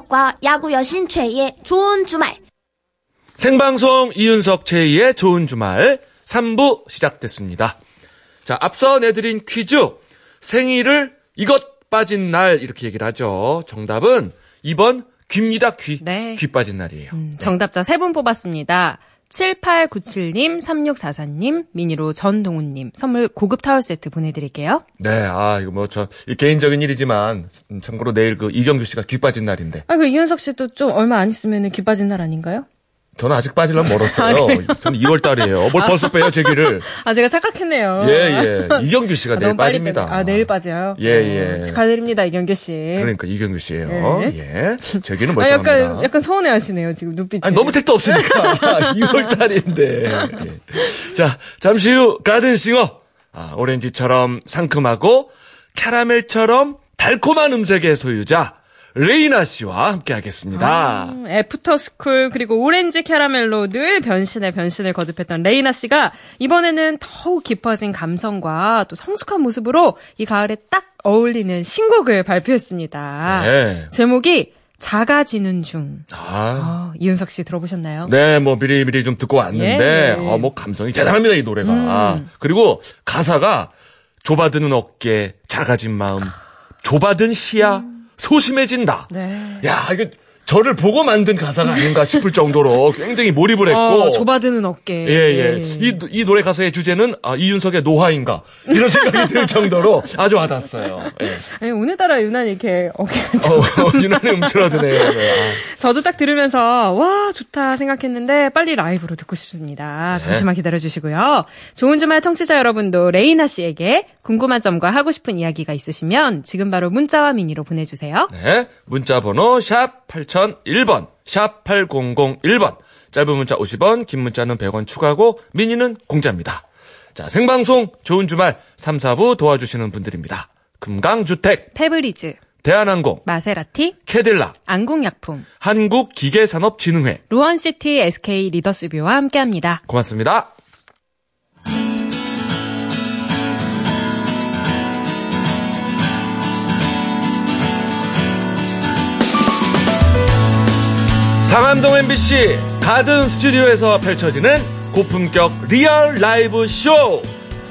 이윤석과 야구 여신 최희의 좋은 주말. 생방송 이윤석 최희의 좋은 주말 3부 시작됐습니다. 자, 앞서 내드린 퀴즈. 생일을 이것 빠진 날 이렇게 얘기를 하죠. 정답은 2번 귀입니다. 귀. 네. 귀 빠진 날이에요. 음, 정답자 3분 뽑았습니다. 7897님, 3644님, 미니로 전동훈님, 선물 고급 타월 세트 보내드릴게요. 네, 아, 이거 뭐, 저, 이 개인적인 일이지만, 음, 참고로 내일 그 이경규 씨가 귀 빠진 날인데, 아, 그 이윤석 씨도 좀 얼마 안 있으면 귀 빠진 날 아닌가요? 저는 아직 빠지려면 멀었어요. 아? 저는 2월 달이에요. 뭘 벌써 빼요, 제 귀를. 아, 제가 착각했네요. 예, 예. 이경규 씨가 아, 내일 빠집니다. 빼네. 아, 내일 빠져요? 예, 예. 어, 축하드립니다, 이경규 씨. 그러니까 이경규 씨예요 네. 예. 제 귀는 아, 멀쩡합니다. 약간, 약간 서운해 하시네요, 지금 눈빛이. 아니, 너무 택도 없으니까. 2월 달인데. 예. 자, 잠시 후 가든싱어. 아, 오렌지처럼 상큼하고 캐러멜처럼 달콤한 음색의 소유자 레이나 씨와 함께 하겠습니다. 음, 애프터스쿨 그리고 오렌지 캐러멜로 늘 변신에 변신을 거듭했던 레이나 씨가 이번에는 더욱 깊어진 감성과 또 성숙한 모습으로 이 가을에 딱 어울리는 신곡을 발표했습니다. 네. 제목이 작아지는 중. 아. 어, 이윤석 씨 들어보셨나요? 네, 뭐 미리 미리 좀 듣고 왔는데, 예, 예. 어, 뭐 감성이 대단합니다, 이 노래가. 그리고 가사가 좁아드는 어깨, 작아진 마음, 좁아든 시야, 소심해진다. 네. 야, 이거 저를 보고 만든 가사가 아닌가 싶을 정도로 굉장히 몰입을 했고. 어, 좁아드는 어깨. 예, 예. 이, 이 노래 가사의 주제는, 아, 이윤석의 노화인가. 이런 생각이 들 정도로 아주 와닿았어요. 예. 예, 오늘따라 유난히 이렇게 어깨가 좀 어, 유난히 움츠러드네요. 네. 저도 딱 들으면서 와 좋다 생각했는데 빨리 라이브로 듣고 싶습니다. 잠시만 기다려 주시고요. 좋은 주말 청취자 여러분도 레이나 씨에게 궁금한 점과 하고 싶은 이야기가 있으시면 지금 바로 문자와 미니로 보내주세요. 아, 네. 문자 번호 sharp 8001번, sharp 8001번. 짧은 문자 50원, 긴 문자는 100원 추가고 미니는 공짜입니다. 자, 생방송 좋은 주말 3, 4부 도와주시는 분들입니다. 금강주택, 페브리즈, 대한항공, 마세라티, 캐딜락, 안국약품, 한국기계산업진흥회. 루원시티 SK 리더스뷰와 함께합니다. 고맙습니다. 상암동 MBC 가든 스튜디오에서 펼쳐지는 고품격 real 라이브 쇼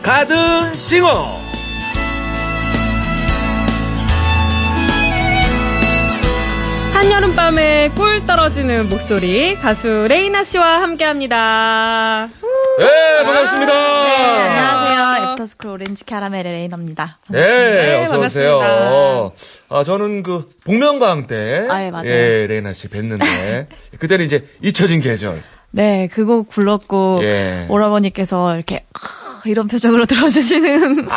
가든 싱어 한여름밤에 꿀 떨어지는 목소리 가수 레이나 씨와 함께합니다. 네 반갑습니다 안녕하세요. 애프터스쿨 오렌지 캐러멜의 레이나입니다. 네, 네, 어서 오세요. 아, 저는 그 복면가왕 때 아, 예, 맞아요. 예, 레이나 씨 뵀는데 그때는 이제 잊혀진 계절. 네, 그곡 불렀고 예. 오라버니께서 이렇게 아, 이런 표정으로 들어주시는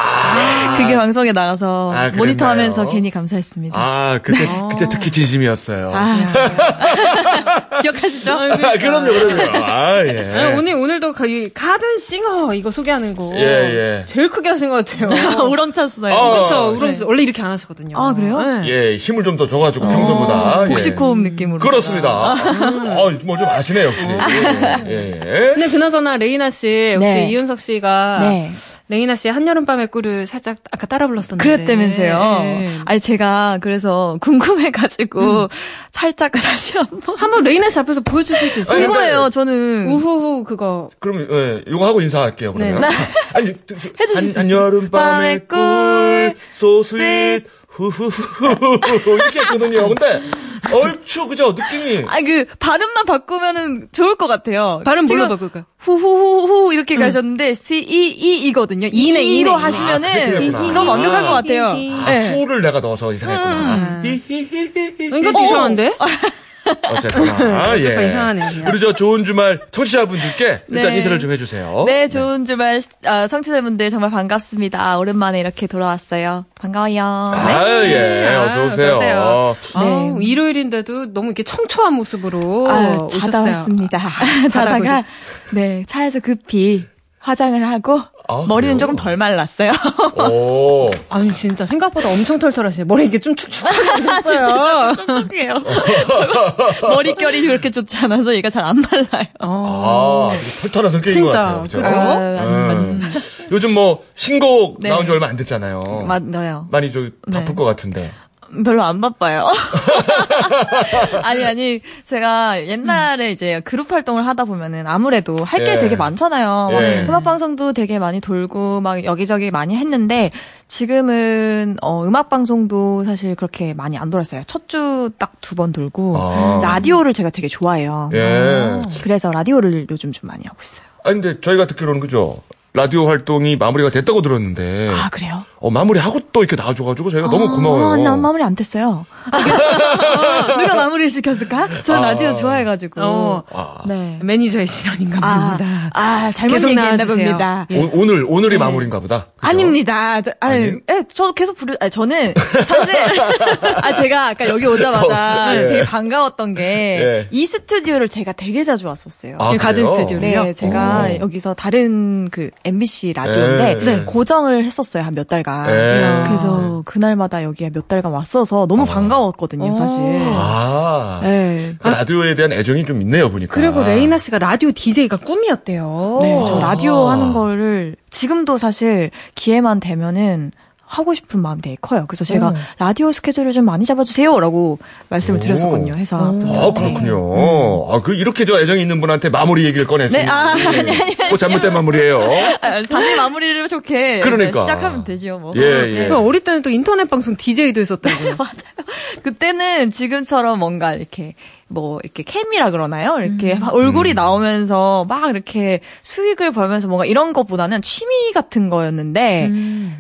그게 방송에 나가서 아? 모니터하면서 괜히 감사했습니다. 아, 그때 그때 특히 진심이었어요. 아, 기억하시죠? 아, 그럼요, 그럼요. 아, 예. 네, 오늘 오늘도 가- 이 가든 싱어 이거 소개하는 거 예, 예. 제일 크게 하신 것 같아요. 우렁찼어요. 어. 그렇죠. 우렁 네. 원래 이렇게 안 하시거든요. 아, 그래요? 네. 예, 힘을 좀 더 줘가지고 평소보다. 예. 복식호흡 느낌으로. 그렇습니다. 어, 뭐좀 아시네 역시. 예, 예. 근데 그나저나 레이나 씨 혹시 네. 이윤석 씨가 네. 레이나 씨 한여름밤의 꿀을 살짝 아까 따라 불렀었는데 그랬다면서요. 네. 아니 제가 그래서 궁금해가지고 살짝 다시 한번 한번 레이나 씨 앞에서 보여줄 수 있어요? 궁금해요. 저는 우후후 그거 그럼 예, 요거 하고 인사할게요. 그러면. 네. 아니 해주실 수 한, 있어요. 한여름밤의 밤의 꿀, sweet, 후후후 이렇게 했거든요. 근데 얼추 그죠 느낌이. 아, 그, 발음만 바꾸면은 좋을 것 같아요. 발음 뭘로 지금 바꿀까요? 후후후후 이렇게 가셨는데, 시, 이, 이, 이거든요. 이네, 이로. 아, 하시면은, 되구나. 그럼 완벽할 것 같아요. 아, 네. 후를 내가 넣어서 이상했구나. 음. 히히히히히. 이것도 이상한데? 어쨌거나 예. 조금 이상하네요. 우리 저 좋은 주말 청취자분들께 일단 네. 인사를 좀 해주세요. 네, 좋은 주말, 아, 청취자분들 정말 반갑습니다. 오랜만에 이렇게 돌아왔어요. 반가워요. 아, 예. 아, 어서 오세요. 어서 오세요. 네. 아우, 일요일인데도 너무 이렇게 청초한 모습으로 아, 오셨어요. 자다 왔습니다. 자다가, 네, 차에서 급히 화장을 하고, 아, 머리는 그래요? 조금 덜 말랐어요. 오. 아니 진짜 생각보다 엄청 털털하시네. 머리 이게 좀 축축하게. 진짜 좀 촉촉해요. 머릿결이 그렇게 좋지 않아서 얘가 잘 안 말라요. 어. 아, 털털한 성격인 진짜, 것 같아요. 그죠? 그죠? 아, 음. 요즘 뭐 신곡 네. 나온 지 얼마 안 됐잖아요. 맞아요. 많이 좀 바쁠 네. 것 같은데. 별로 안 바빠요. 아니, 아니, 제가 옛날에 이제 그룹 활동을 하다 보면은 아무래도 할게 예. 되게 많잖아요. 막 예. 음악 방송도 되게 많이 돌고 막 여기저기 많이 했는데 지금은 어, 음악 방송도 사실 그렇게 많이 안 돌았어요. 첫 주 딱 두 번 돌고 아. 라디오를 제가 되게 좋아해요. 예. 그래서 라디오를 요즘 좀 많이 하고 있어요. 아 근데 저희가 듣기로는 그죠? 라디오 활동이 마무리가 됐다고 들었는데 아, 그래요? 어, 마무리하고 또 이렇게 나와줘가지고 저희가 너무 고마워요. 아, 난 마무리 안 됐어요. 누가 마무리를 시켰을까? 전 아. 라디오 좋아해가지고. 어. 아, 네. 매니저의 실언인가 아, 봅니다. 아, 잘못 얘기했나. 봅니다. 오, 늘 오늘이 마무리인가 보다. 그죠? 네. 아닙니다. 저, 아니? 예, 저 계속 부르, 아니, 저는 사실, 아, 제가 아까 여기 오자마자 어, 예. 되게 반가웠던 게, 예. 이 스튜디오를 제가 되게 자주 왔었어요. 아, 가든? 스튜디오를요? 네, 제가 어. 여기서 다른 그 MBC 라디오인데, 예. 네. 고정을 했었어요, 한 몇 달간. 예. 그래서 그날마다 여기에 몇 달간 왔어서 너무 반가웠거든요, 사실. 아, 네. 그 라디오에 대한 애정이 좀 있네요 보니까. 그리고 레이나 씨가 라디오 DJ가 꿈이었대요. 네, 저 라디오 아. 하는 거를 지금도 사실 기회만 되면은 하고 싶은 마음이 되게 커요. 그래서 제가 라디오 스케줄을 좀 많이 잡아주세요라고 말씀을 오. 드렸었거든요. 회사 분들한테. 아 그렇군요. 아그 이렇게 저 애정이 있는 분한테 마무리 얘기를 꺼냈으니. 네, 아, 아니, 아니, 아니. 뭐 잘못된 마무리예요. 아, 다시 마무리를 좋게 그러니까. 시작하면 되죠. 뭐. 예 예. 어릴 때는 또 인터넷 방송 DJ도 했었다고요. 그때는 지금처럼 뭔가 이렇게 뭐 이렇게 캠이라 그러나요? 이렇게 음. 막 얼굴이 나오면서 막 이렇게 수익을 벌면서 뭔가 이런 것보다는 취미 같은 거였는데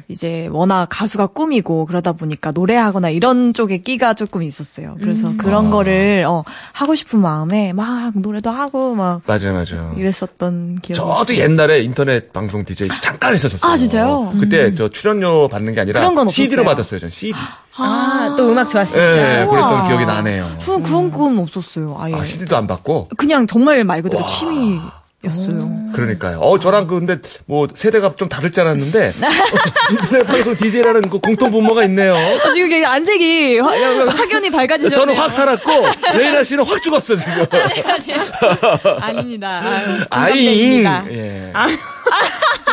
이제 워낙 가수가 꿈이고 그러다 보니까 노래하거나 이런 쪽에 끼가 조금 있었어요. 그래서 그런 아. 거를 어 하고 싶은 마음에 막 노래도 하고 막 맞아요 맞아요. 이랬었던 기억이 저도 옛날에 인터넷 방송 DJ 잠깐 했었었어요. 아, 진짜요? 그때 저 출연료 받는 게 아니라 그런 건 CD로 없었어요. 받았어요, 전 CD. 아, 또 음악 예, 좋아하시니까. 우와. 그랬던 기억이 나네요. 저는 그런 건 없었어요. 아예 아, CD도 안 받고. 그냥 정말 말 그대로 취미 였어요. 그러니까요. 어, 저랑 그 근데 뭐 세대가 좀 다를 줄 알았는데 인터넷 방송 DJ라는 그 공통 분모가 있네요. 아, 지금 이게 안색이 화- 확연히 밝아지셨네요. 저는 확 살았고 레이나 씨는 확 죽었어 지금. 아닙니다. 아유. 공감대입니다. 예.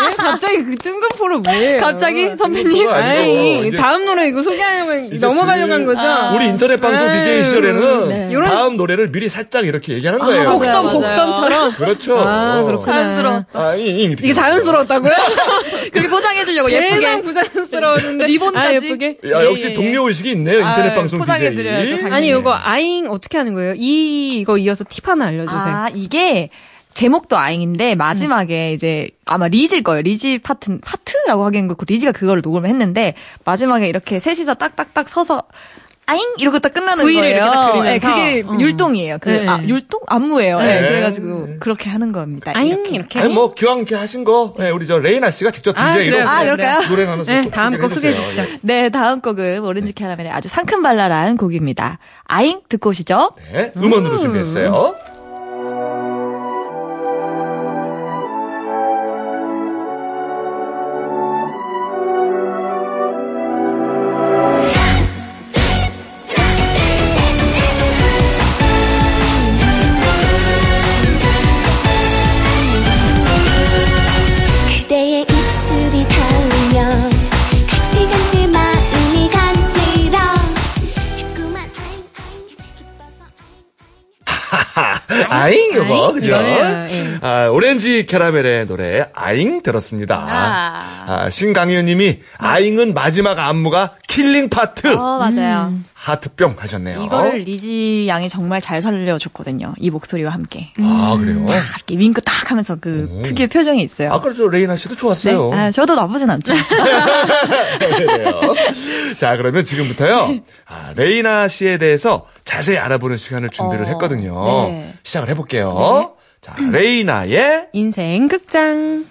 왜 갑자기 그 뜬금포를 왜? 갑자기 선배님. 그거 아니고 아이, 이제 다음 노래 이거 소개하려면 넘어가려고 한 슬- 거죠? 우리 인터넷 방송 아유, DJ 시절에는 네. 요런- 다음 노래를 미리 살짝 이렇게 얘기하는 거예요. 맞아요, 복선, 맞아요. 복선처럼. 그렇죠. 아, 그렇구나. 자연스러워. 아, 이, 이, 이게 자연스러웠다고요? 그렇게 포장해주려고 예쁘게. 부자연스러웠는데. 리본까지. 아, 예쁘게? 야, 예, 역시 예, 예. 동료 의식이 있네요. 인터넷 아, 방송 포장해드려야죠, DJ. 당연히. 아니, 이거 아잉 어떻게 하는 거예요? 이, 이거 이어서 팁 하나 알려주세요. 아, 이게 제목도 아잉인데 마지막에 이제 아마 리지일 거예요. 리지 파트 파트라고 하기엔 그렇고 리지가 그거를 녹음을 했는데 마지막에 이렇게 셋이서 딱딱딱 서서 아잉 이러고 딱 끝나는 V를 거예요. 이렇게 딱 그리면서. 네, 그게 어. 율동이에요. 그 네. 아, 율동 안무예요. 네, 네. 그래가지고 그렇게 하는 겁니다. 아잉, 이렇게. 이렇게. 아니, 뭐, 기왕 이렇게 하신 거, 예, 우리 저 레이나 씨가 직접 아, DJ로 아, 그래요, 그럴까요? 그래요. 노래 하나 소- 네, 다음 곡 소개해. 주시죠. 네, 다음 곡은 오렌지 캐러멜의 아주 상큼발랄한 곡입니다. 아잉 듣고 오시죠. 네, 음원으로 준비했어요. 그 그죠? 이거네요, 예. 아, 오렌지 캐러멜의 노래, 아잉 들었습니다. 아. 아, 신강현 님이, 아잉은 마지막 안무가 killing part! 어, 맞아요. 하트뿅 하셨네요. 이거를 리지 양이 정말 잘 살려줬거든요. 이 목소리와 함께. 아, 그래요? 이렇게 윙크 딱 하면서 그 오. 특유의 표정이 있어요. 아까 저 레이나 씨도 네. 좋았어요. 아, 저도 나쁘진 않죠. 자, 그러면 지금부터요. 아, 레이나 씨에 대해서 자세히 알아보는 시간을 준비를 어, 했거든요. 네. 시작을 해볼게요. 자, 레이나의 인생 극장.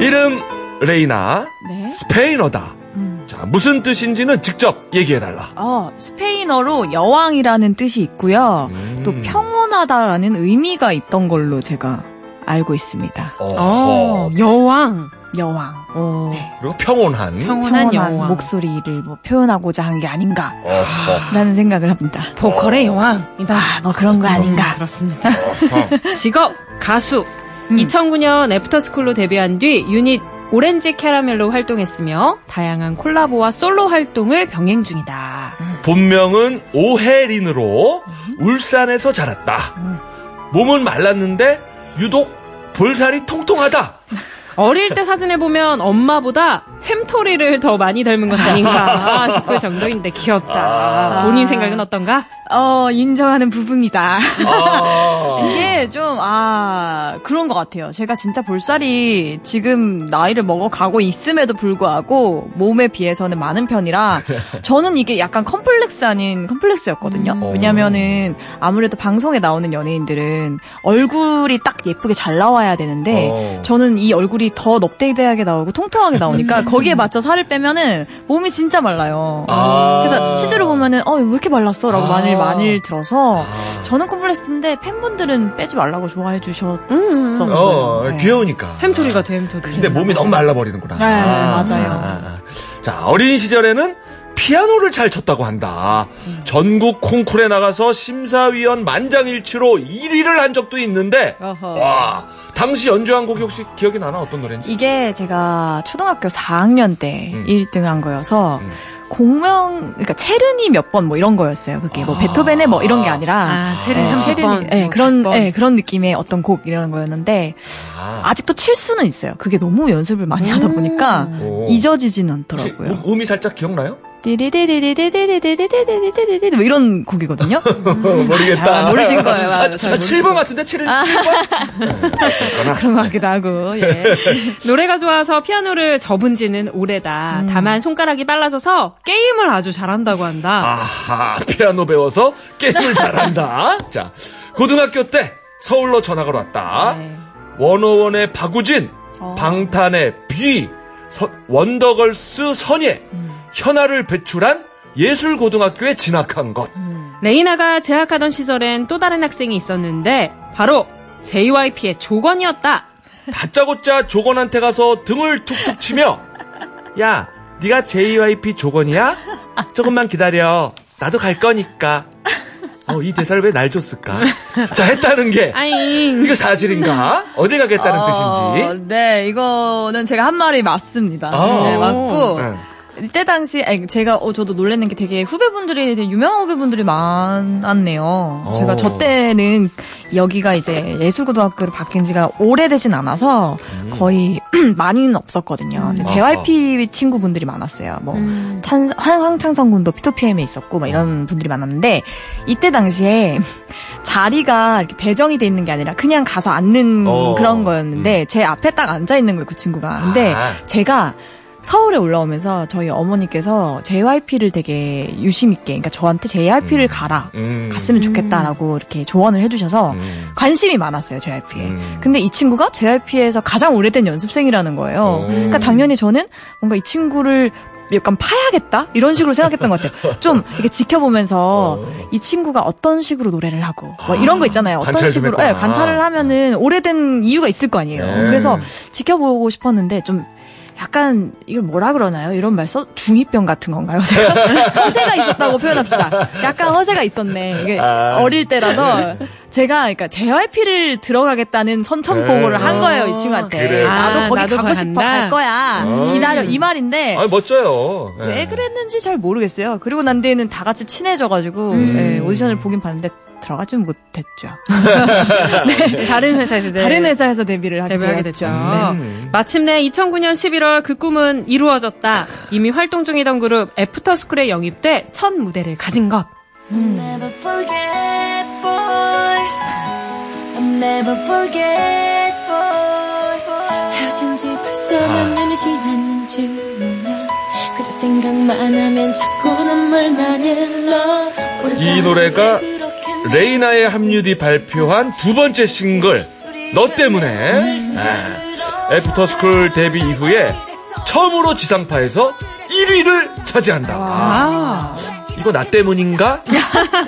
이름 레이나 네. 스페인어다. 음. 자, 무슨 뜻인지는 직접 얘기해달라. 어, 스페인어로 여왕이라는 뜻이 있고요. 음. 또 평온하다라는 의미가 있던 걸로 제가 알고 있습니다. 어, 어허. 여왕. 여왕. 어, 네. 그리고 평온한. 평온한 평온한 여왕. 목소리를 뭐 표현하고자 한 게 아닌가라는. 생각을 합니다. 보컬의 여왕이다. 아, 뭐 그런 거 아닌가. 음, 그렇습니다. 직업 가수. 음. 2009년 애프터스쿨로 데뷔한 뒤 유닛 오렌지 캐러멜로 활동했으며 다양한 콜라보와 솔로 활동을 병행 중이다. 본명은 오혜린으로 울산에서 자랐다. 몸은 말랐는데 유독 볼살이 통통하다. 어릴 때 사진을 보면 엄마보다 햄토리를 더 많이 닮은 것 아닌가 싶을 정도인데 귀엽다. 본인 생각은 어떤가? 어, 인정하는 부분이다. 아. 이게 좀, 아, 그런 것 같아요. 제가 진짜 볼살이 지금 나이를 먹어가고 있음에도 불구하고 몸에 비해서는 많은 편이라 저는 이게 약간 컴플렉스 아닌 컴플렉스였거든요. 음. 왜냐면은 아무래도 방송에 나오는 연예인들은 얼굴이 딱 예쁘게 잘 나와야 되는데 어. 저는 이 얼굴이 더 넙대대하게 나오고 통통하게 나오니까 거기에 맞춰 살을 빼면은 몸이 진짜 말라요. 아. 그래서 실제로 보면은 어 왜 이렇게 말랐어? 라고 아. 많이 많이 들어서 아. 저는 컴플렉스인데 팬분들은 빼지 말라고 좋아해 주셨었어요. 어, 네. 귀여우니까. 햄토리 같아, 햄토리. 근데 몸이 너무 말라버리는구나. 네, 맞아요. 아. 자, 어린 시절에는 피아노를 잘 쳤다고 한다. 전국 콩쿠르에 나가서 심사위원 만장일치로 1위를 한 적도 있는데, 어허. 와, 당시 연주한 곡이 혹시 기억이 나나? 어떤 노래인지? 이게 제가 초등학교 4학년 때 음. 1등 한 거여서 음. 공명 그러니까 체르니 몇 번 뭐 이런 거였어요. 그게 뭐 아. 베토벤의 뭐 이런 게 아니라 아, 체린 네, 30번. 체르니, 네, 뭐 그런 40번. 네, 그런 느낌의 어떤 곡 이런 거였는데 아, 아직도 칠 수는 있어요. 그게 너무 연습을 많이 하다 보니까 오. 잊어지지는 않더라고요. 음, 음이 살짝 기억나요? 띠리디디디디디디디디디디디디 뭐 이런 곡이거든요. 모르겠다. 아, 모르신 거예요. 아, 아, 잘 7번 같은데? 7, 7번? 그런 것 같기도 하고. 예. 노래가 좋아서 피아노를 접은 지는 오래다. 다만 손가락이 빨라져서 게임을 아주 잘한다고 한다. 아하, 피아노 배워서 게임을 잘한다. 자, 고등학교 때 서울로 전학을 왔다. 네. 원어원의 박우진, 어. 방탄의 비, 서- 원더걸스 선예, 음. 현아를 배출한 예술고등학교에 진학한 것. 레이나가 재학하던 시절엔 또 다른 학생이 있었는데 바로 JYP의 조건이었다. 다짜고짜 조건한테 가서 등을 툭툭 치며 야, 네가 JYP 조건이야? 조금만 기다려. 나도 갈 거니까. 어, 이 대사를 왜 날 줬을까? 자, 했다는 게 아잉. 이거 사실인가? 어디 가겠다는 어, 뜻인지. 네, 이거는 제가 한 말이 맞습니다. 아. 네, 맞고. 네. 이때 당시, 아니, 제가, 어, 저도 놀랬는 게 되게 후배분들이, 되게 유명한 후배분들이 많았네요. 어. 제가 저 때는 여기가 이제 예술고등학교로 바뀐 지가 오래되진 않아서 거의 많이는 없었거든요. 근데 음. JYP 친구분들이 많았어요. 뭐, 음. 찬, 황, 황창성 군도 피토피엠에 있었고, 막 이런 분들이 많았는데, 이때 당시에 자리가 이렇게 배정이 돼 있는 게 아니라 그냥 가서 앉는 어. 그런 거였는데, 제 앞에 딱 앉아 있는 거예요, 그 친구가. 근데 아. 제가 서울에 올라오면서 저희 어머니께서 JYP를 되게 유심 있게, 그러니까 저한테 JYP를 가라. 음. 갔으면 좋겠다라고 이렇게 조언을 해주셔서 음. 관심이 많았어요, JYP에. 음. 근데 이 친구가 JYP에서 가장 오래된 연습생이라는 거예요. 오. 그러니까 당연히 저는 뭔가 이 친구를 약간 파야겠다? 이런 식으로 생각했던 것 같아요. 좀 이렇게 지켜보면서 어. 이 친구가 어떤 식으로 노래를 하고 뭐 이런 거 있잖아요. 어떤 관찰 식으로. 예, 관찰을 하면은 오래된 이유가 있을 거 아니에요. 네. 그래서 지켜보고 싶었는데 좀 약간 이걸 뭐라 그러나요? 이런 말 써? 중이병 같은 건가요? 제가 허세가 있었다고 표현합시다. 약간 허세가 있었네. 이게 아. 어릴 때라서 제가 그러니까 JYP를 들어가겠다는 선천포고를 네. 한 거예요, 이 친구한테. 그래. 나도 아, 거기 나도 가고 싶어 간다? 갈 거야. 어. 기다려 이 말인데 아, 멋져요. 예. 왜 그랬는지 잘 모르겠어요. 그리고 난 뒤에는 다 같이 친해져가지고 음. 예, 오디션을 보긴 봤는데 들어가지는 못했죠. 다른 회사에서 다른 회사에서 데뷔를 하게 데뷔하게. 됐죠. 네. 음. 마침내 2009년 11월 그 꿈은 이루어졌다. 이미 활동 중이던 그룹 애프터스쿨에 영입돼 첫 무대를 가진 것. never forget, 그대 생각만 하면 자꾸 눈물만 흘러. 이 노래가 레이나의 합류 뒤 발표한 두 번째 싱글 너 때문에 아, 애프터스쿨 데뷔 이후에 처음으로 지상파에서 1위를 차지한다. 아, 이거 나 때문인가?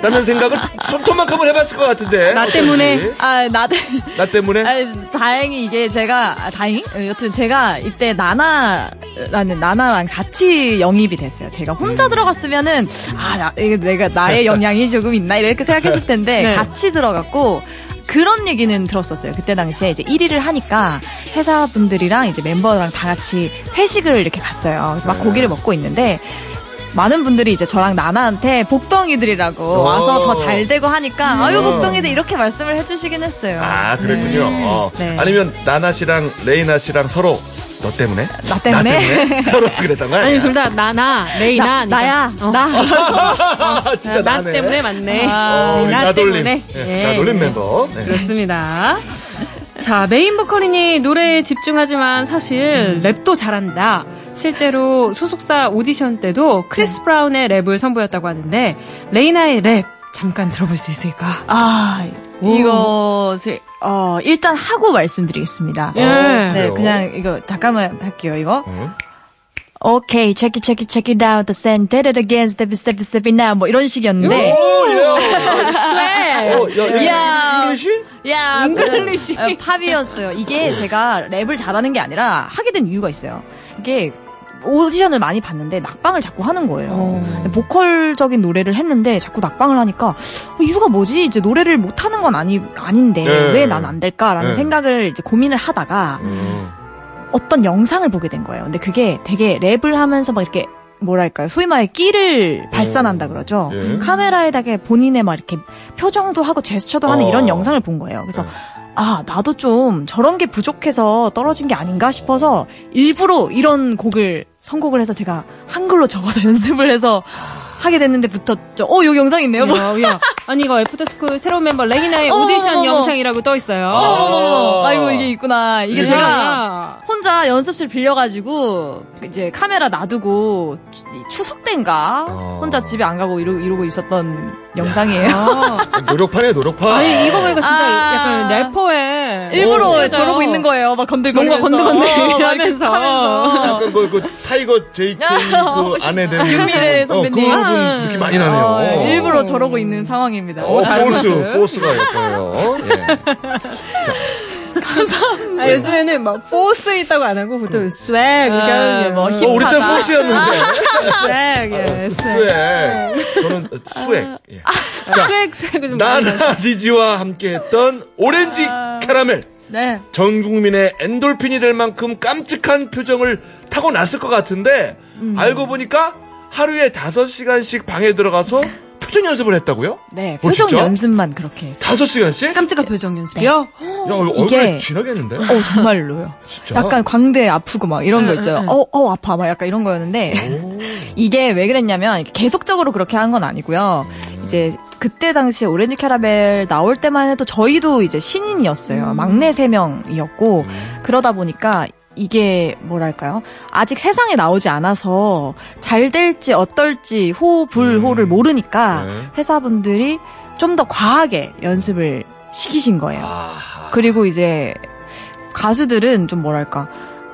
라는 생각을 손톱만큼은 해봤을 것 같은데. 나. 때문에. 아, 나도. 나 때문에? 아, 다행히 이게 제가 아, 다행히 어, 여튼 제가 이때 나나라는 나나랑 같이 영입이 됐어요. 제가 혼자 들어갔으면은 아 나, 이게 내가 나의 영향이 조금 있나 이렇게 생각했을 텐데 네. 같이 들어갔고 그런 얘기는 들었었어요. 그때 당시에 이제 1위를 하니까 회사분들이랑 이제 멤버랑 다 같이 회식을 이렇게 갔어요. 그래서 막 네. 고기를 먹고 있는데 많은 분들이 이제 저랑 나나한테 복덩이들이라고 와서 더 잘 되고 하니까 아유 복덩이들 이렇게 말씀을 해주시긴 했어요. 아, 그랬군요. 어. 네. 아니면 나나 씨랑 레이나 씨랑 서로 너 때문에? 나 때문에? 서로 그랬던 거야? 아니 둘 다 나나 레이나 나, 나야 어. 나 아, 진짜 나 나네. 때문에 맞네. 어, 우리 나 나돌림. 때문에. 예, 예. 나돌림 멤버. 네. 그렇습니다. 자, 메인 보컬이니 노래에 집중하지만 사실 랩도 잘한다. 실제로 소속사 오디션 때도 크리스 브라운의 랩을 선보였다고 하는데 레이나의 랩 잠깐 들어볼 수 있을까? 아, 이것을, 어, 일단 하고 말씀드리겠습니다. 예. 네, 그래요? 그냥 이거, 잠깐만 할게요, 이거. 응? 오케이, check it, check it, check it out, the sand, did it again, step it, step it, step it now, 뭐 이런 식이었는데. 오, 예. 어, 야, 야. English? 야, English. 어, 팝이었어요. 이게 제가 랩을 잘하는 게 아니라 하게 된 이유가 있어요. 이게 오디션을 많이 봤는데 낙방을 자꾸 하는 거예요. 근데 보컬적인 노래를 했는데 자꾸 낙방을 하니까 어, 이유가 뭐지? 이제 노래를 못 하는 건 아니 아닌데 네. 왜난 안 될까라는 네. 생각을 이제 고민을 하다가 음. 어떤 영상을 보게 된 거예요. 근데 그게 되게 랩을 하면서 막 이렇게 뭐랄까요 소위 말해 끼를 발산한다 그러죠. 예. 카메라에다가 본인의 막 이렇게 표정도 하고 제스처도 하는 어. 이런 영상을 본 거예요. 그래서 네. 아 나도 좀 저런 게 부족해서 떨어진 게 아닌가 싶어서 일부러 이런 곡을 선곡을 해서 제가 한글로 적어서 연습을 해서 하게 됐는데 붙었죠. 어 여기 영상 있네요. 뭐. 야, 야. 아니 이거 애프터스쿨 새로운 멤버 레이나의 어머, 오디션 어머, 어머. 영상이라고 떠 있어요. 아. 아이고 이게 있구나. 이게 예. 제가 야. 혼자 연습실 빌려가지고 이제 카메라 놔두고 추- 이 추석 때인가 어. 혼자 집에 안 가고 이러, 이러고 있었던 영상이에요. 아. 노력파네, 노력파. 아니 이거 보니까 진짜 아. 약간 래퍼의 일부러 어, 저러고. 있는 거예요. 막 건들거리면서 뭔가 건들건들 어, 막 하면서. 하면서. 약간 그, 그 타이거 JK 그 아내 된 윤미래 선배님. 어, 그 부분 느낌 많이 나네요. 어, 일부러 저러고 있는 상황입니다. 어, 잘 포스? 포스가 있고요. 예. 아, 요즘에는 막 포스 있다고 안 하고 보통 swag 아, 뭐 어, 우리 때 힙하다. 포스였는데. swag 예, swag. 저는 수액. 예. 자, swag 좀 많이 나나 리지와 함께 했던 오렌지 캐러멜. 네. 전 국민의 엔돌핀이 될 만큼 깜찍한 표정을 타고 났을 것 같은데 알고 보니까 하루에 5시간씩 방에 들어가서 표정 연습을 했다고요? 네, 어, 표정 진짜? 연습만 그렇게 했어요. 5시간씩? 깜찍한 표정 연습이요? 야, 얼굴에 이게- 지나겠는데? 어, 정말로요. 진짜? 약간 광대 아프고 막 이런 거 응, 있죠. 응, 응. 어, 어, 아파. 막 약간 이런 거였는데. 이게 왜 그랬냐면, 계속적으로 그렇게 한 건 아니고요. 이제 그때 당시에 오렌지 캐러멜 나올 때만 해도 저희도 이제 신인이었어요. 막내 세명이었고 그러다 보니까 이게 뭐랄까요? 아직 세상에 나오지 않아서 잘 될지 어떨지 호, 불, 음. 호를 모르니까 네. 회사분들이 좀 더 과하게 연습을 시키신 거예요. 아하. 그리고 이제 가수들은 좀 뭐랄까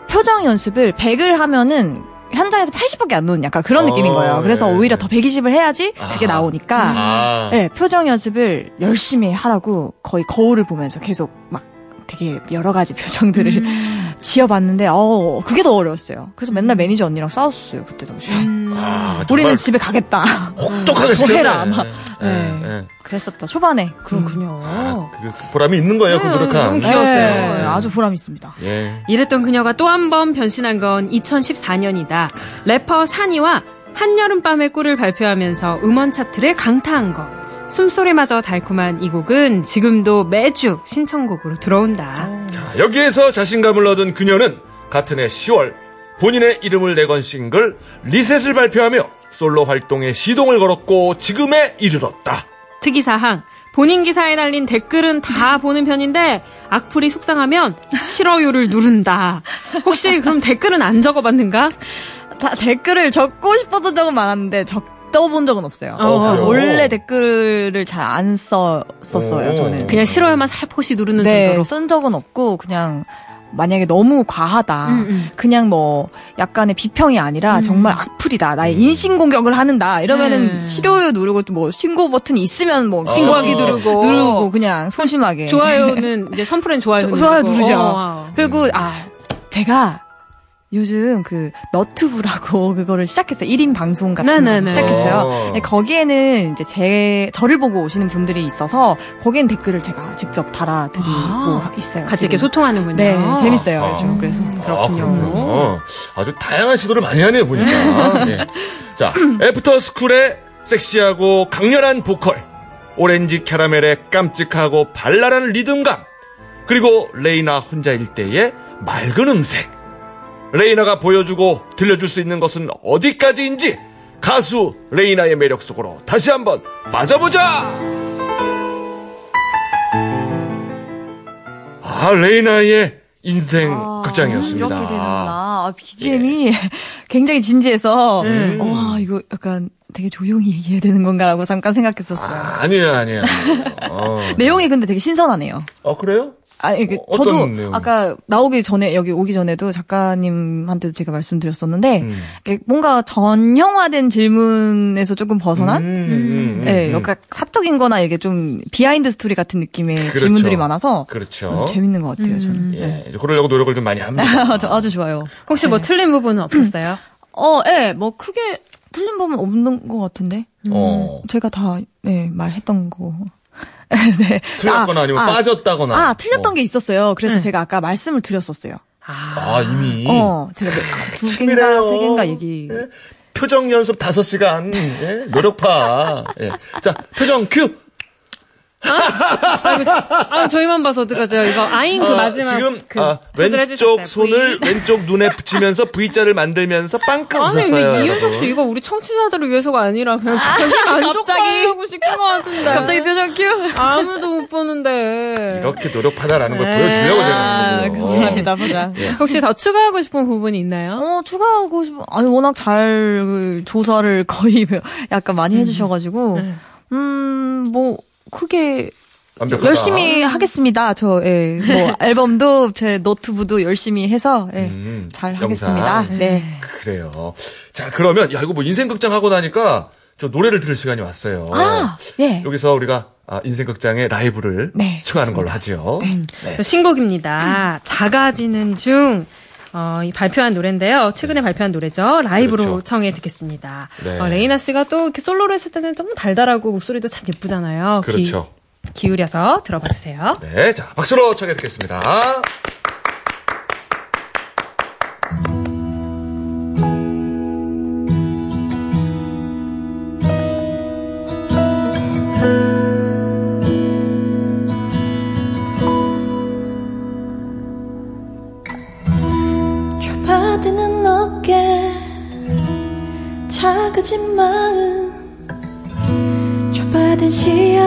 표정 연습을 100을 하면은 현장에서 80밖에 안 노는 약간 그런 어, 느낌인 거예요. 그래서 네. 오히려 더 120을 해야지 그게 아하. 나오니까 아. 네, 표정 연습을 열심히 하라고 거의 거울을 보면서 계속 막 되게 여러 가지 표정들을 음. 지어봤는데 어 그게 더 어려웠어요. 그래서 맨날 매니저 언니랑 싸웠었어요 그때 당시에. 음. 아, 우리는 집에 가겠다. 혹독하게 뭐 시켰네. 해라, 아마. 예, 네. 예. 그랬었죠 초반에. 그렇군요. 아, 그 보람이 있는 거예요, 그 음, 노력한. 너무 귀여웠어요. 네, 아주 보람 있습니다. 예. 이랬던 그녀가 또 한 번 변신한 건 2014년이다. 래퍼 산이와 한여름밤의 꿀을 발표하면서 음원 차트를 강타한 것. 숨소리마저 달콤한 이 곡은 지금도 매주 신청곡으로 들어온다. 자, 여기에서 자신감을 얻은 그녀는 같은 해 10월 본인의 이름을 내건 싱글 리셋을 발표하며 솔로 활동에 시동을 걸었고 지금에 이르렀다. 특이사항. 본인 기사에 달린 댓글은 다 보는 편인데 악플이 속상하면 싫어요를 누른다. 혹시 그럼 댓글은 안 적어봤는가? 다 댓글을 적고 싶었던 적은 많았는데 적 어본 적은 없어요. 어, 그래요? 원래 댓글을 잘 안 썼었어요. 오. 저는. 그냥 싫어요만 살포시 누르는 네, 정도로. 쓴 적은 없고 그냥 만약에 너무 과하다. 음, 음. 그냥 뭐 약간의 비평이 아니라 정말 악플이다. 나의 인신 공격을 하는다. 이러면은 네. 싫어요 누르고 뭐 신고 버튼이 있으면 뭐 신고하기 어. 누르고. 누르고 그냥 소심하게 좋아요는 이제 선풀엔 좋아요 조-. 좋아요 누르죠. 어, 그리고 아 제가 요즘 그 너튜브라고 그거를 시작했어요. 1인 방송 같은 네네네. 거 시작했어요. 어. 거기에는 이제 제 저를 보고 오시는 분들이 있어서 거기엔 댓글을 제가 직접 달아 드리고 아, 있어요. 같이 이렇게 지금. 소통하는군요. 네, 재밌어요. 아. 요즘 그래서. 그렇군요. 아, 그렇군요. 아주 다양한 시도를 많이 하네요, 보니까. 네. 자, 애프터 스쿨의 섹시하고 강렬한 보컬, 오렌지 캐러멜의 깜찍하고 발랄한 리듬감, 그리고 레이나 혼자일 때의 맑은 음색. 레이나가 보여주고 들려줄 수 있는 것은 어디까지인지 가수 레이나의 매력 속으로 다시 한번 빠져보자! 아, 레이나의 인생 아, 극장이었습니다. 이렇게 되는구나. 아, BGM이 굉장히 진지해서 와 이거 약간 되게 조용히 얘기해야 되는 건가라고 잠깐 생각했었어요. 아, 아니에요, 아니에요. 아니에요. 어. 내용이 근데 되게 신선하네요. 어, 그래요? 아, 이게 어, 저도 내용이? 아까 나오기 전에 여기 오기 전에도 작가님한테도 제가 말씀드렸었는데 음. 뭔가 전형화된 질문에서 조금 벗어난 음, 음, 음, 예, 음. 약간 사적인 거나 이게 좀 behind story 같은 느낌의 그렇죠. 질문들이 많아서 그렇죠. 음, 재밌는 것 같아요, 저는. 예, 이제 그러려고 노력을 좀 많이 합니다. 아주, 아주 좋아요. 혹시 뭐 틀린 부분은 없었어요? 어, 예, 뭐 크게 틀린 부분 없는 것 같은데. 어. 제가 다, 네, 말했던 거. 네. 틀렸거나 아, 아니면 아, 빠졌다거나. 아, 틀렸던 어. 게 있었어요. 그래서 제가 아까 말씀을 드렸었어요. 아, 이미. 어, 제가 몇- 아, 두. 개인가 세 개인가 얘기. 예? 표정 연습 5시간. 예? 노력파. 예. 자, 표정 큐. 아, 저희만 봐서 어떡하죠? 이거 아인 그 아, 마지막 지금 그 아, 왼쪽 해주셨어요. 손을 V. 왼쪽 눈에 붙이면서 V자를 만들면서 아니 웃었어요. 근데 이윤석. 씨 이거 우리 청취자들을 위해서가 아니라 그냥 자기 만족하려고 시킨 것 같은데 갑자기 표정 큐. 아무도 못 보는데 이렇게 노력하다라는 걸 네. 보여주려고 제가 아, 거예요. 감사합니다, 보자. 혹시 더 추가하고 싶은 부분이 있나요? 어, 추가하고 싶어. 아니, 워낙 잘 조사를 거의 약간 많이 해주셔가지고, 음, 뭐, 크게 완벽하다. 열심히 하겠습니다. 저, 예, 뭐, 앨범도 제 노트북도 열심히 해서, 예, 음, 잘 영상. 하겠습니다. 네. 그래요. 자, 그러면 야 이거 뭐 인생극장 하고 나니까 저 노래를 들을 시간이 왔어요. 아, 예. 여기서 우리가 아, 인생극장의 라이브를 네, 청하는 걸로 하죠. 네. 저 신곡입니다. 작아지는 중. 어, 이 발표한 노래인데요. 최근에 발표한 노래죠. 라이브로 그렇죠. 청해 듣겠습니다. 네. 어, 레이나 씨가 또 이렇게 솔로로 했을 때는 너무 달달하고 목소리도 참 예쁘잖아요. 그렇죠. 기, 기울여서 들어봐 주세요. 네, 자 박수로 청해 듣겠습니다. 작아진 마음 좁아든 시야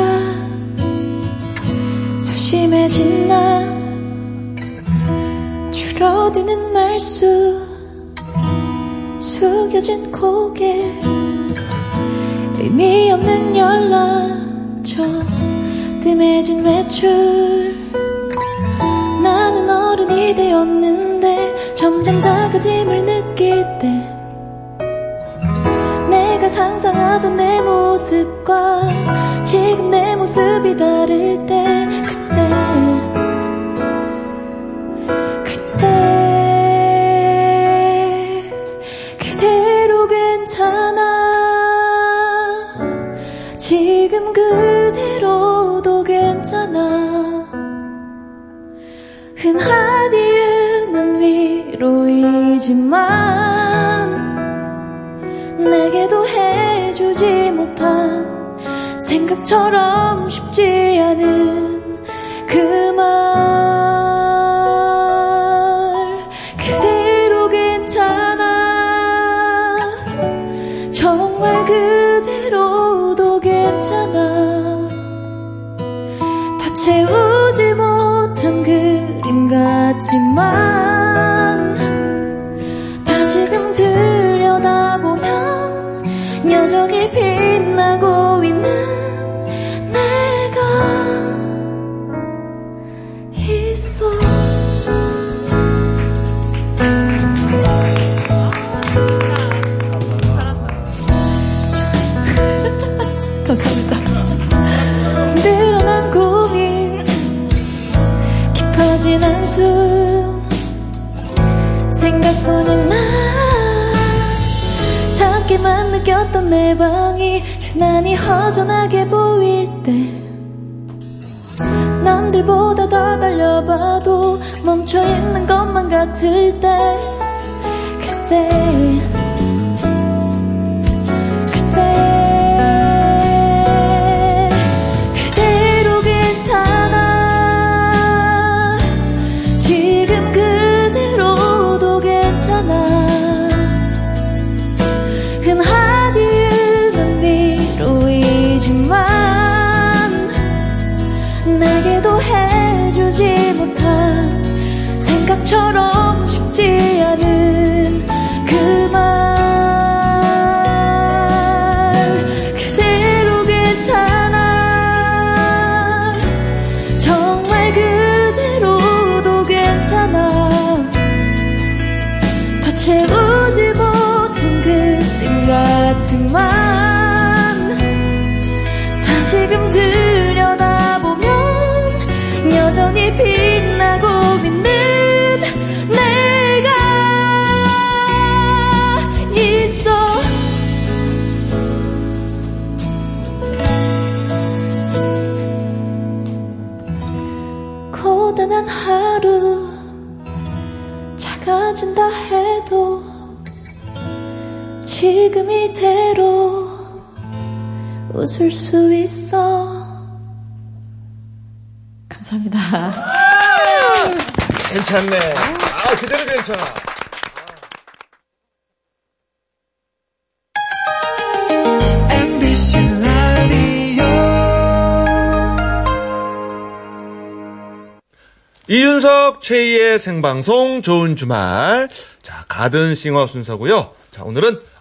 소심해진 나 줄어드는 말수 숙여진 고개 의미 없는 연락처 뜸해진 외출. 나는 어른이 되었는데 점점 작아짐을 느 상상하던 내 모습과 지금 내 모습이 다를 때 그때 그때 그대로 괜찮아. 지금 그대로도 괜찮아. 흔하디 흔한 위로이지만 내게도 해주지 못한 생각처럼 쉽지 않은 그 말. 그대로 괜찮아. 정말 그대로도 괜찮아. 다 채우지 못한 그림 같지만 내 방이 유난히 허전하게 보일 때 남들보다 더 달려봐도 멈춰있는 것만 같을 때 그때 지금 이대로 웃을 수 있어. 감사합니다. 괜찮네. 아, 그대로 괜찮아. 이윤석 최희의 생방송 좋은 주말. 자, 가든싱어 순서고요. 자, 오늘은 아,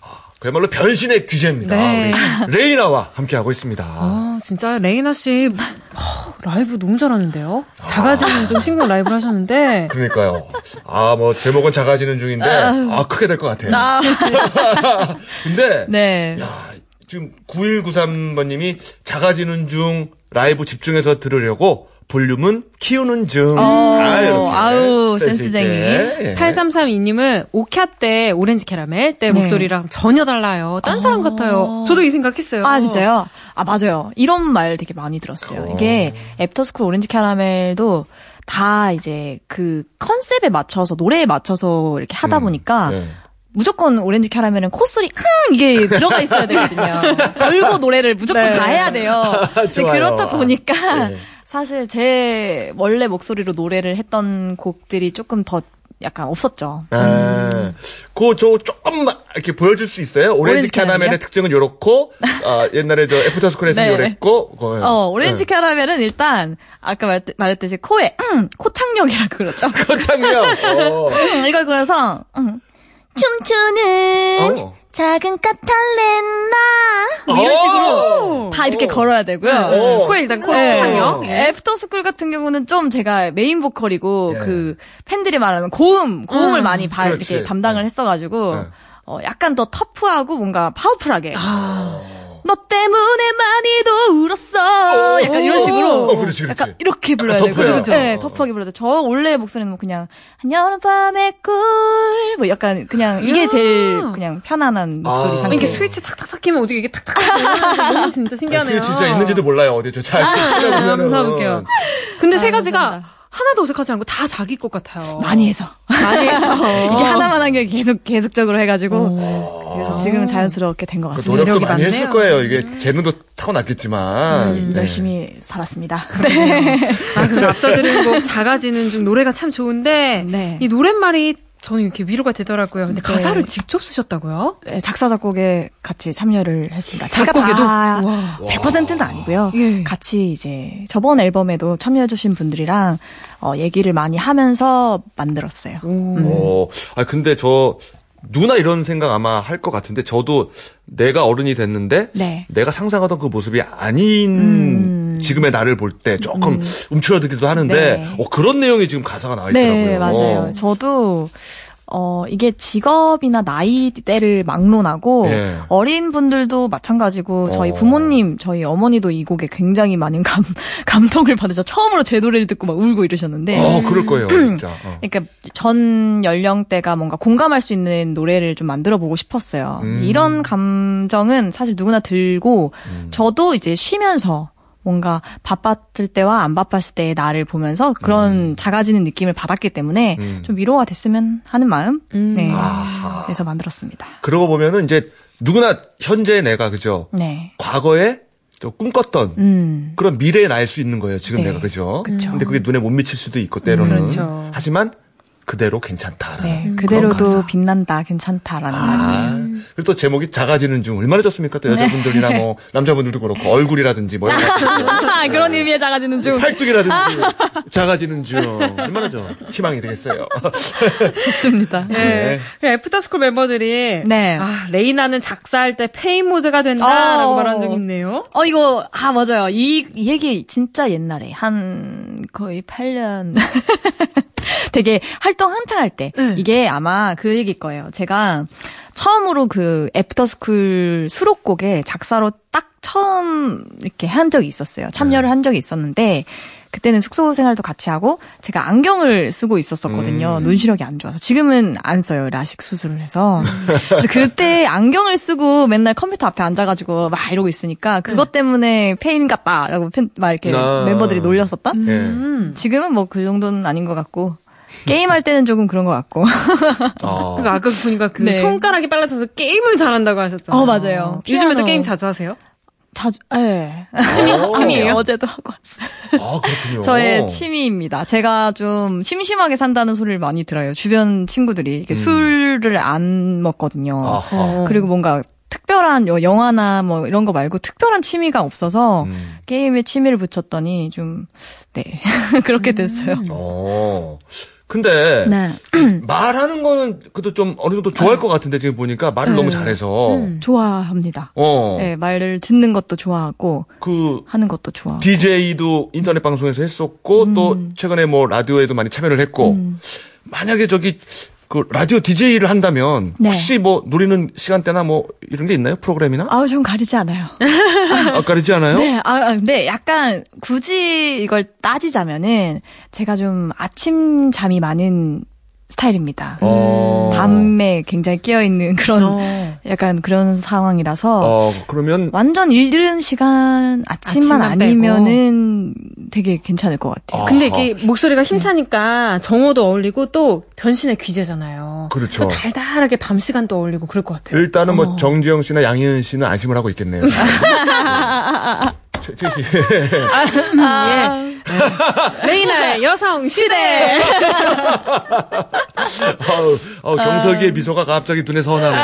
그야말로 변신의 귀재입니다. 네. 우리 레이나와 함께하고 있습니다. 아, 진짜 레이나 씨 어, 라이브 너무 잘하는데요. 작아지는 중 신곡 라이브를 하셨는데 그러니까요. 아, 뭐 제목은 작아지는 중인데 아, 크게 될 것 같아요. 근데 네. 야, 지금 9193번님이 작아지는 중 라이브 집중해서 들으려고 볼륨은 키우는 중. 어, 아, 이렇게 아우, 센스. 센스쟁이. 예. 8332님은 오캬 때 오렌지 캐러멜 때 네. 목소리랑 전혀 달라요. 딴 사람 같아요. 저도 이 생각했어요. 아, 진짜요? 아, 맞아요. 이런 말 되게 많이 들었어요. 이게 애프터스쿨 오렌지 캐러멜도 다 이제 그 컨셉에 맞춰서, 노래에 맞춰서 이렇게 하다 보니까 네. 무조건 오렌지 캐러멜은 콧소리 흥 이게 들어가 있어야 되거든요. 걸고 노래를 무조건 네. 다 해야 돼요. 근데 좋아요. 그렇다 보니까 네. 사실 제 원래 목소리로 노래를 했던 곡들이 조금 더 약간 없었죠. 아, 그저 조금만 이렇게 보여줄 수 있어요? 오렌지 오렌지 캐러멜의? 특징은 요렇고, 아, 옛날에 저 애프터 스쿨에서 네. 요랬고, 그거. 어, 오렌지 네. 캐러멜은 일단 아까 말, 말했듯이 코에 음, 코창력이라고 그러죠. 코창력. 어. 음, 이걸 그래서 음, 춤추는 어. 작은 까탈레나 뭐 이런 오! 식으로 다 이렇게 걸어야 되고요. 어. 코에 일단 코 네. 창력. 예. 애프터스쿨 같은 경우는 좀 제가 메인 보컬이고 예. 그 팬들이 말하는 고음, 고음을 음. 많이 바. 이렇게 담당을 네. 했어가지고 네. 어, 약간 더 터프하고 뭔가 파워풀하게. 아. 너 때문에 많이도 울었어. 약간 이런 식으로. 어, 그렇지, 그렇지. 약간 이렇게 불러야. 터프해요. 그죠, 그죠. 네, 터프하게 불러야 돼. 저 원래 목소리는 뭐 그냥 한여름밤의 꿀. 뭐 약간 그냥 이게 제일 그냥 편안한 목소리 아. 상태. 이게 스위치 탁탁탁 키면 어떻게 이게 탁탁? 너무 진짜 아, 신기하네요. 스위치 진짜 있는지도 몰라요. 어디 저 잘. 한번 찾아볼게요. 근데 세 아, 가지가 감사합니다. 하나도 어색하지 않고 다 자기 것 같아요. 많이 해서. 많이 해서. 이게 하나만 한 게 계속 계속적으로 해가지고 그래서 지금 자연스럽게 된것그 같습니다. 노력도 매력이 많이 했을 많네요. 거예요. 이게 재능도 타고났겠지만. 음, 네. 열심히 살았습니다. 아, 그럼 앞서 들은 곡 작아지는 중 노래가 참 좋은데 네. 이 노랫말이 저는 이렇게 위로가 되더라고요. 근데 네. 가사를 직접 쓰셨다고요? 네, 작사 작곡에 같이 참여를 했습니다. 제가 작곡에도? 다 우와. 100%는 아니고요. 예. 같이 이제 저번 앨범에도 참여해 주신 분들이랑 어, 얘기를 많이 하면서 만들었어요. 어, 아, 근데 저, 누나 이런 생각 아마 할 것 같은데, 저도 내가 어른이 됐는데, 네. 내가 상상하던 그 모습이 아닌 지금의 나를 볼 때 조금 움츠러들기도 하는데, 네. 어, 그런 내용이 지금 가사가 나와 있더라고요. 네, 맞아요. 저도 어, 이게 직업이나 나이대를 막론하고 예. 어린 분들도 마찬가지고 저희 어. 부모님, 저희 어머니도 이 곡에 굉장히 많은 감, 감동을 받으셔 처음으로 제 노래를 듣고 막 울고 이러셨는데 어, 그럴 거예요, 진짜. 어. 그러니까 전 연령대가 뭔가 공감할 수 있는 노래를 좀 만들어 보고 싶었어요. 음. 이런 감정은 사실 누구나 들고 음. 저도 이제 쉬면서 뭔가 바빴을 때와 안 바빴을 때의 나를 보면서 그런 작아지는 느낌을 받았기 때문에 음. 좀 위로가 됐으면 하는 마음 음. 네. 아하. 그래서 만들었습니다. 그러고 보면은 이제 누구나 현재 내가 그죠? 네. 과거에 또 꿈꿨던 음. 그런 미래에 날 수 있는 거예요. 지금 네. 내가 그죠? 그쵸. 근데 그게 눈에 못 미칠 수도 있고 때로는 그렇죠. 하지만 그대로 괜찮다라는 네. 그대로도 가사. 빛난다, 괜찮다라는 말. 아, 그리고 또 제목이 작아지는 중 얼마나 좋습니까? 또 여자분들이나 뭐 남자분들도 그렇고 얼굴이라든지 뭐. 그런 의미의 작아지는 중. 팔뚝이라든지 작아지는 중 얼마나 좀 희망이 되겠어요. 좋습니다. 네. 그 애프터스쿨 멤버들이 네. 아, 레이나는 작사할 때 폐인 모드가 된다라고 어. 말한 적이 있네요. 어, 이거, 아, 맞아요. 이, 이 얘기 진짜 옛날에, 한, 거의 8년. 되게 활동 한창 할 때. 네. 이게 아마 그 얘기일 거예요. 제가 처음으로 그 애프터스쿨 수록곡에 작사로 딱 처음 이렇게 한 적이 있었어요. 참여를 한 적이 있었는데, 그때는 숙소 생활도 같이 하고 제가 안경을 쓰고 있었었거든요. 눈 시력이 안 좋아서 지금은 안 써요. 라식 수술을 해서. 그래서 그때 안경을 쓰고 맨날 컴퓨터 앞에 앉아가지고 막 이러고 있으니까 그것 때문에 폐인 같다라고 팬- 막 이렇게 아. 멤버들이 놀렸었던. 예. 음. 지금은 뭐 그 정도는 아닌 것 같고 게임할 때는 조금 그런 것 같고. 어. 그러니까 아까 보니까 그 네. 손가락이 빨라져서 게임을 잘한다고 하셨잖아요. 어, 맞아요. 요즘에도. 게임 자주 하세요? 자주, 예. 어. 취미예요? 어제도 하고 왔어요. 아, 그렇군요. 저의 취미입니다. 제가 좀 심심하게 산다는 소리를 많이 들어요. 주변 친구들이 이렇게 술을 안 먹거든요. 음. 아하. 그리고 뭔가 특별한 여- 영화나 뭐 이런 거 말고 특별한 취미가 없어서 음. 게임에 취미를 붙였더니 좀 네. 그렇게 됐어요. 어. 근데 네. 말하는 거는 그래도 좀 어느 정도 좋아할 것 같은데 지금 보니까 말을 네. 너무 잘해서 좋아합니다. 어. 네, 말을 듣는 것도 좋아하고 그 하는 것도 좋아하고. DJ도 인터넷 방송에서 했었고 또 최근에 뭐 라디오에도 많이 참여를 했고 음. 만약에 저기 그 라디오 DJ를 한다면 네. 혹시 뭐 노리는 시간대나 뭐 이런 게 있나요? 프로그램이나? 아우 좀 가리지 않아요. 아, 가리지 않아요? 네, 아, 아, 근데 약간 굳이 이걸 따지자면은 제가 좀 아침 잠이 많은 스타일입니다. 어. 밤에 굉장히 깨어 있는 그런 어. 약간 그런 상황이라서 어, 그러면 완전 일들은 시간 아침만 아침만 빼고. 아니면은 되게 괜찮을 것 같아요. 아. 근데 이게 목소리가 힘차니까 정어도 어울리고 또 변신의 귀재잖아요. 그렇죠. 또 달달하게 밤 시간도 어울리고 그럴 것 같아요. 일단은 어. 뭐 정지영 씨나 양희은 씨는 안심을 하고 있겠네요. 최, 최 씨. 예. 레이나의 여성 시대. 아우, 아우, 경석이의 미소가 갑자기 눈에 선하네요.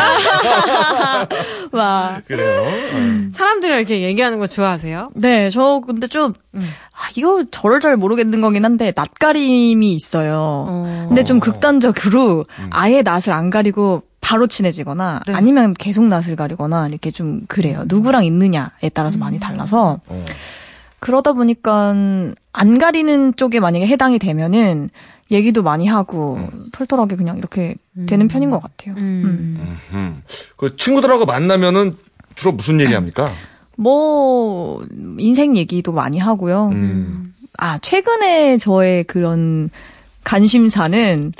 와. 그래요. 어. 사람들이 이렇게 얘기하는 거 좋아하세요? 네, 저 근데 좀 아, 이거 저를 잘 모르겠는 거긴 한데 낯가림이 있어요. 어. 근데 좀 극단적으로 아예 낯을 안 가리고 바로 친해지거나 네. 아니면 계속 낯을 가리거나 이렇게 좀 그래요. 누구랑 있느냐에 따라서 많이 달라서 어. 그러다 보니까 안 가리는 쪽에 만약에 해당이 되면은 얘기도 많이 하고 털털하게 그냥 이렇게 되는 편인 것 같아요. 음. 음. 그 친구들하고 만나면은 주로 무슨 얘기 합니까? 뭐 인생 얘기도 많이 하고요. 음. 아, 최근에 저의 그런 관심사는,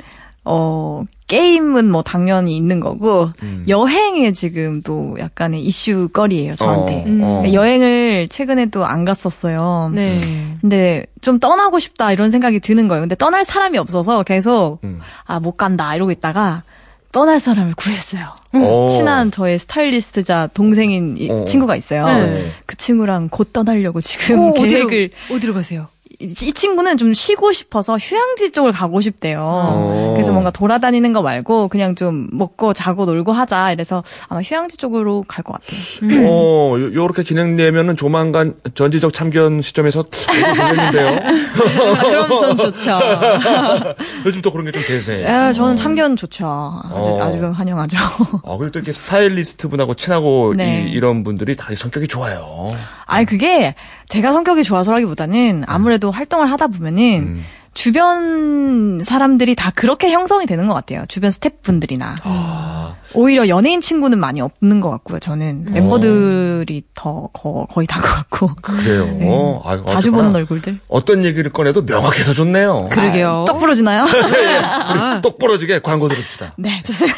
어, 게임은 뭐 당연히 있는 거고, 음. 여행에 지금 또 약간의 이슈거리예요, 저한테. 어, 어. 여행을 최근에도 안 갔었어요. 네. 근데 좀 떠나고 싶다 이런 생각이 드는 거예요. 근데 떠날 사람이 없어서 계속, 음. 아, 못 간다 이러고 있다가, 떠날 사람을 구했어요. 어. 친한 저의 스타일리스트자 동생인 이 어. 친구가 있어요. 네. 그 친구랑 곧 떠나려고 지금 어, 계획을 어디로, 어디로 가세요? 이, 이 친구는 좀 쉬고 싶어서 휴양지 쪽을 가고 싶대요. 어. 그래서 뭔가 돌아다니는 거 말고 그냥 좀 먹고 자고 놀고 하자. 이래서 아마 휴양지 쪽으로 갈 것 같아요. 어, 요- 요렇게 진행되면은 조만간 전지적 참견 시점에서 되겠는데요. 아, 그럼 전 좋죠. 요즘 또 그런 게 좀 대세. 아, 저는 참견 좋죠. 아주, 어. 아주 환영하죠. 어, 그리고 또 이렇게 스타일리스트 분하고 친하고 네. 이, 런 분들이 다 성격이 좋아요. 아니, 그게 제가 성격이 좋아서라기보다는 아무래도 활동을 하다 보면은 음. 주변 사람들이 다 그렇게 형성이 되는 것 같아요. 주변 스태프분들이나. 아, 오히려 연예인 친구는 많이 없는 것 같고요. 저는 음. 멤버들이 더 거, 거의 다 것 같고 그래요. 네. 아유, 자주. 보는 얼굴들. 어떤 얘기를 꺼내도 명확해서 좋네요. 그러게요. 똑 부러지나요? 우리 똑 부러지게 광고 들읍시다. 네, 좋습니다.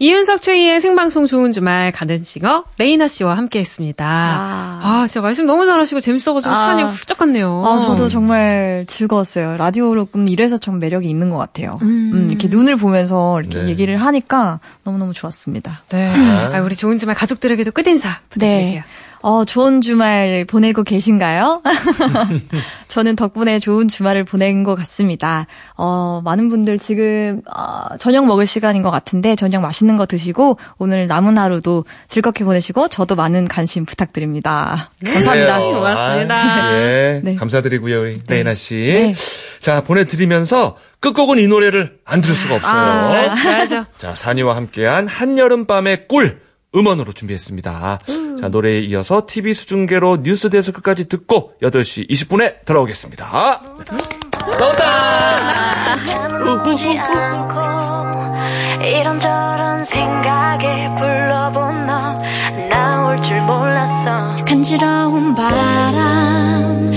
이윤석 최희의 생방송 좋은 주말 가든싱어 레이나 씨와 함께 했습니다. 아. 아, 진짜 말씀 너무 잘하시고 재밌어가지고 아. 시간이 훌쩍 갔네요. 아, 저도 정말 즐거웠어요. 라디오로 음, 이래서 좀 매력이 있는 것 같아요. 음, 이렇게 눈을 보면서 이렇게 네. 얘기를 하니까 너무너무 좋았습니다. 네. 아, 우리 좋은 주말 가족들에게도 끝인사 부탁드릴게요. 어, 좋은 주말 보내고 계신가요? 저는 덕분에 좋은 주말을 보낸 것 같습니다. 어, 많은 분들 지금, 어, 저녁 먹을 시간인 것 같은데, 저녁 맛있는 거 드시고, 오늘 남은 하루도 즐겁게 보내시고, 저도 많은 관심 부탁드립니다. 감사합니다. 그래요. 고맙습니다. 아, 예. 네. 감사드리고요, 우리 레이나 씨. 네. 자, 보내드리면서 끝곡은 이 노래를 안 들을 수가 없어요. 아, 잘, 잘하죠. 자, 산이와 함께한 한여름밤의 꿀 음원으로 준비했습니다. 자, 노래에 이어서 TV 수중계로 뉴스 데스크까지 듣고 8시 20분에 돌아오겠습니다. 나온다! 이런저런 생각에 불러본 너 나올 줄 몰랐어 간지러운 바람